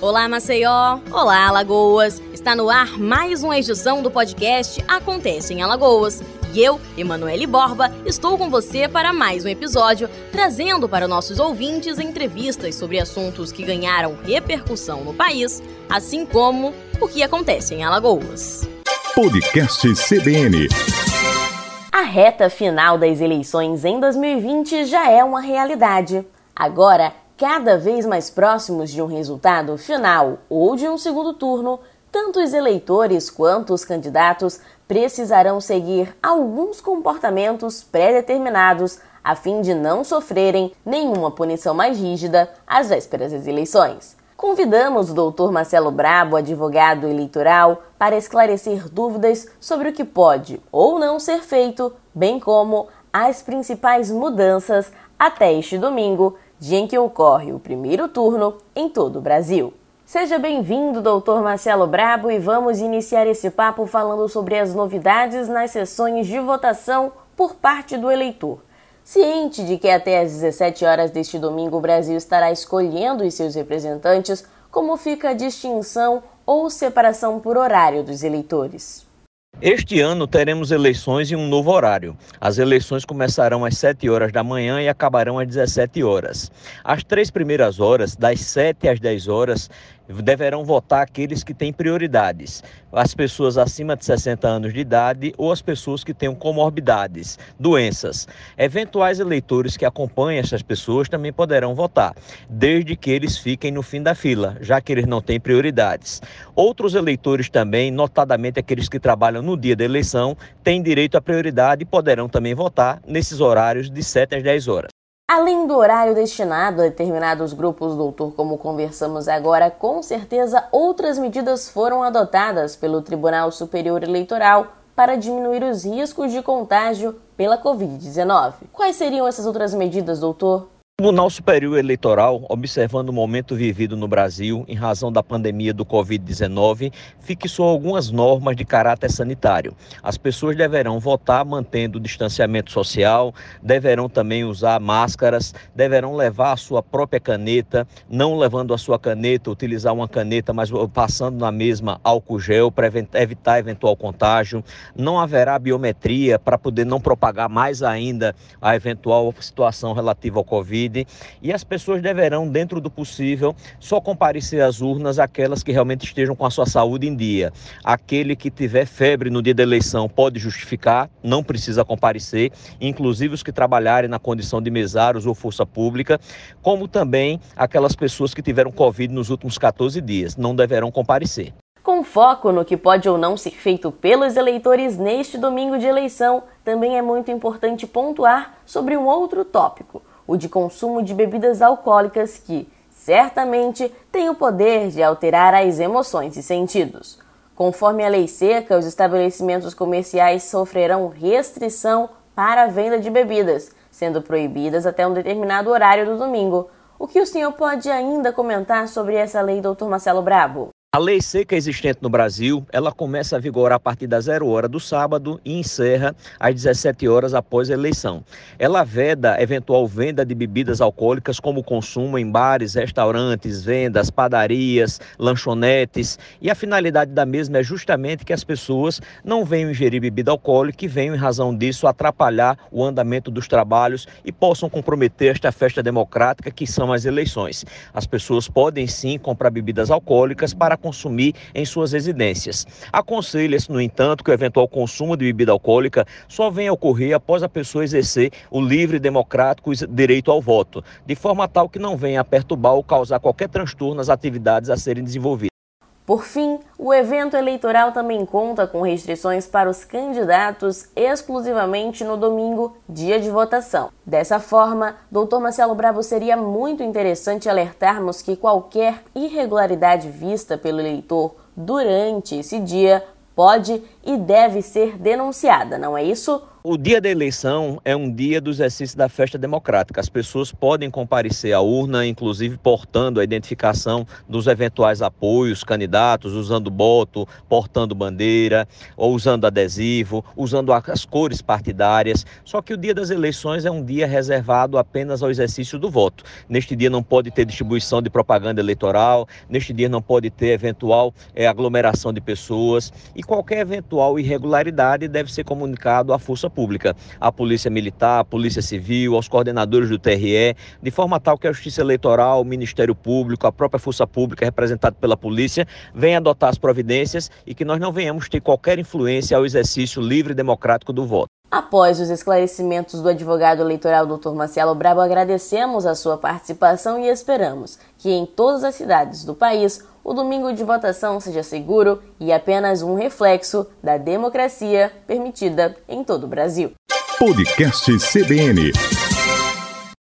Olá, Maceió! Olá, Alagoas! Está no ar mais uma edição do podcast Acontece em Alagoas. E eu, Emanuele Borba, estou com você para mais um episódio, trazendo para nossos ouvintes entrevistas sobre assuntos que ganharam repercussão no país, assim como o que acontece em Alagoas. Podcast CBN. A reta final das eleições em 2020 já é uma realidade. Agora cada vez mais próximos de um resultado final ou de um segundo turno, tanto os eleitores quanto os candidatos precisarão seguir alguns comportamentos pré-determinados a fim de não sofrerem nenhuma punição mais rígida às vésperas das eleições. Convidamos o Dr. Marcelo Brabo, advogado eleitoral, para esclarecer dúvidas sobre o que pode ou não ser feito, bem como as principais mudanças até este domingo, dia em que ocorre o primeiro turno em todo o Brasil. Seja bem-vindo, doutor Marcelo Brabo, e vamos iniciar esse papo falando sobre as novidades nas sessões de votação por parte do eleitor. Ciente de que até às 17 horas deste domingo o Brasil estará escolhendo os seus representantes, como fica a distinção ou separação por horário dos eleitores? Este ano teremos eleições em um novo horário. As eleições começarão às 7 horas da manhã e acabarão às 17 horas. As três primeiras horas, das 7 às 10 horas, deverão votar aqueles que têm prioridades, as pessoas acima de 60 anos de idade ou as pessoas que tenham comorbidades, doenças. Eventuais eleitores que acompanhem essas pessoas também poderão votar, desde que eles fiquem no fim da fila, já que eles não têm prioridades. Outros eleitores também, notadamente aqueles que trabalham no dia da eleição, têm direito à prioridade e poderão também votar nesses horários de 7 às 10 horas. Além do horário destinado a determinados grupos, doutor, como conversamos agora, com certeza outras medidas foram adotadas pelo Tribunal Superior Eleitoral para diminuir os riscos de contágio pela Covid-19. Quais seriam essas outras medidas, doutor? O Tribunal Superior Eleitoral, observando o momento vivido no Brasil em razão da pandemia do Covid-19, fixou algumas normas de caráter sanitário. As pessoas deverão votar mantendo o distanciamento social, deverão também usar máscaras, deverão levar a sua própria caneta, não levando a sua caneta, utilizar uma caneta, mas passando na mesma álcool gel para evitar eventual contágio. Não haverá biometria para poder não propagar mais ainda a eventual situação relativa ao Covid Covid e as pessoas deverão, dentro do possível, só comparecer às urnas aquelas que realmente estejam com a sua saúde em dia. Aquele que tiver febre no dia da eleição pode justificar, não precisa comparecer, inclusive os que trabalharem na condição de mesários ou força pública, como também aquelas pessoas que tiveram Covid nos últimos 14 dias, não deverão comparecer. Com foco no que pode ou não ser feito pelos eleitores neste domingo de eleição, também é muito importante pontuar sobre um outro tópico: o de consumo de bebidas alcoólicas que, certamente, tem o poder de alterar as emoções e sentidos. Conforme a lei seca, os estabelecimentos comerciais sofrerão restrição para a venda de bebidas, sendo proibidas até um determinado horário do domingo. O que o senhor pode ainda comentar sobre essa lei, doutor Marcelo Brabo? A lei seca existente no Brasil, ela começa a vigorar a partir da zero hora do sábado e encerra às 17 horas após a eleição. Ela veda eventual venda de bebidas alcoólicas como consumo em bares, restaurantes, vendas, padarias, lanchonetes, e a finalidade da mesma é justamente que as pessoas não venham ingerir bebida alcoólica e venham em razão disso atrapalhar o andamento dos trabalhos e possam comprometer esta festa democrática que são as eleições. As pessoas podem sim comprar bebidas alcoólicas para consumir em suas residências. Aconselha-se, no entanto, que o eventual consumo de bebida alcoólica só venha a ocorrer após a pessoa exercer o livre e democrático direito ao voto, de forma tal que não venha a perturbar ou causar qualquer transtorno nas atividades a serem desenvolvidas. Por fim, o evento eleitoral também conta com restrições para os candidatos exclusivamente no domingo, dia de votação. Dessa forma, Dr. Marcelo Bravo seria muito interessante alertarmos que qualquer irregularidade vista pelo eleitor durante esse dia pode e deve ser denunciada, não é isso? O dia da eleição é um dia do exercício da festa democrática. As pessoas podem comparecer à urna, inclusive portando a identificação dos eventuais apoios, candidatos, usando boto, portando bandeira, ou usando adesivo, usando as cores partidárias. Só que o dia das eleições é um dia reservado apenas ao exercício do voto. Neste dia não pode ter distribuição de propaganda eleitoral, neste dia não pode ter eventual é, aglomeração de pessoas e qualquer eventual irregularidade deve ser comunicado à força Pública, à Polícia Militar, à Polícia Civil, aos coordenadores do TRE, de forma tal que a Justiça Eleitoral, o Ministério Público, a própria Força Pública, representada pela Polícia, venha adotar as providências e que nós não venhamos ter qualquer influência ao exercício livre e democrático do voto. Após os esclarecimentos do advogado eleitoral Dr. Marcelo Brabo, agradecemos a sua participação e esperamos que em todas as cidades do país o domingo de votação seja seguro e apenas um reflexo da democracia permitida em todo o Brasil. Podcast CBN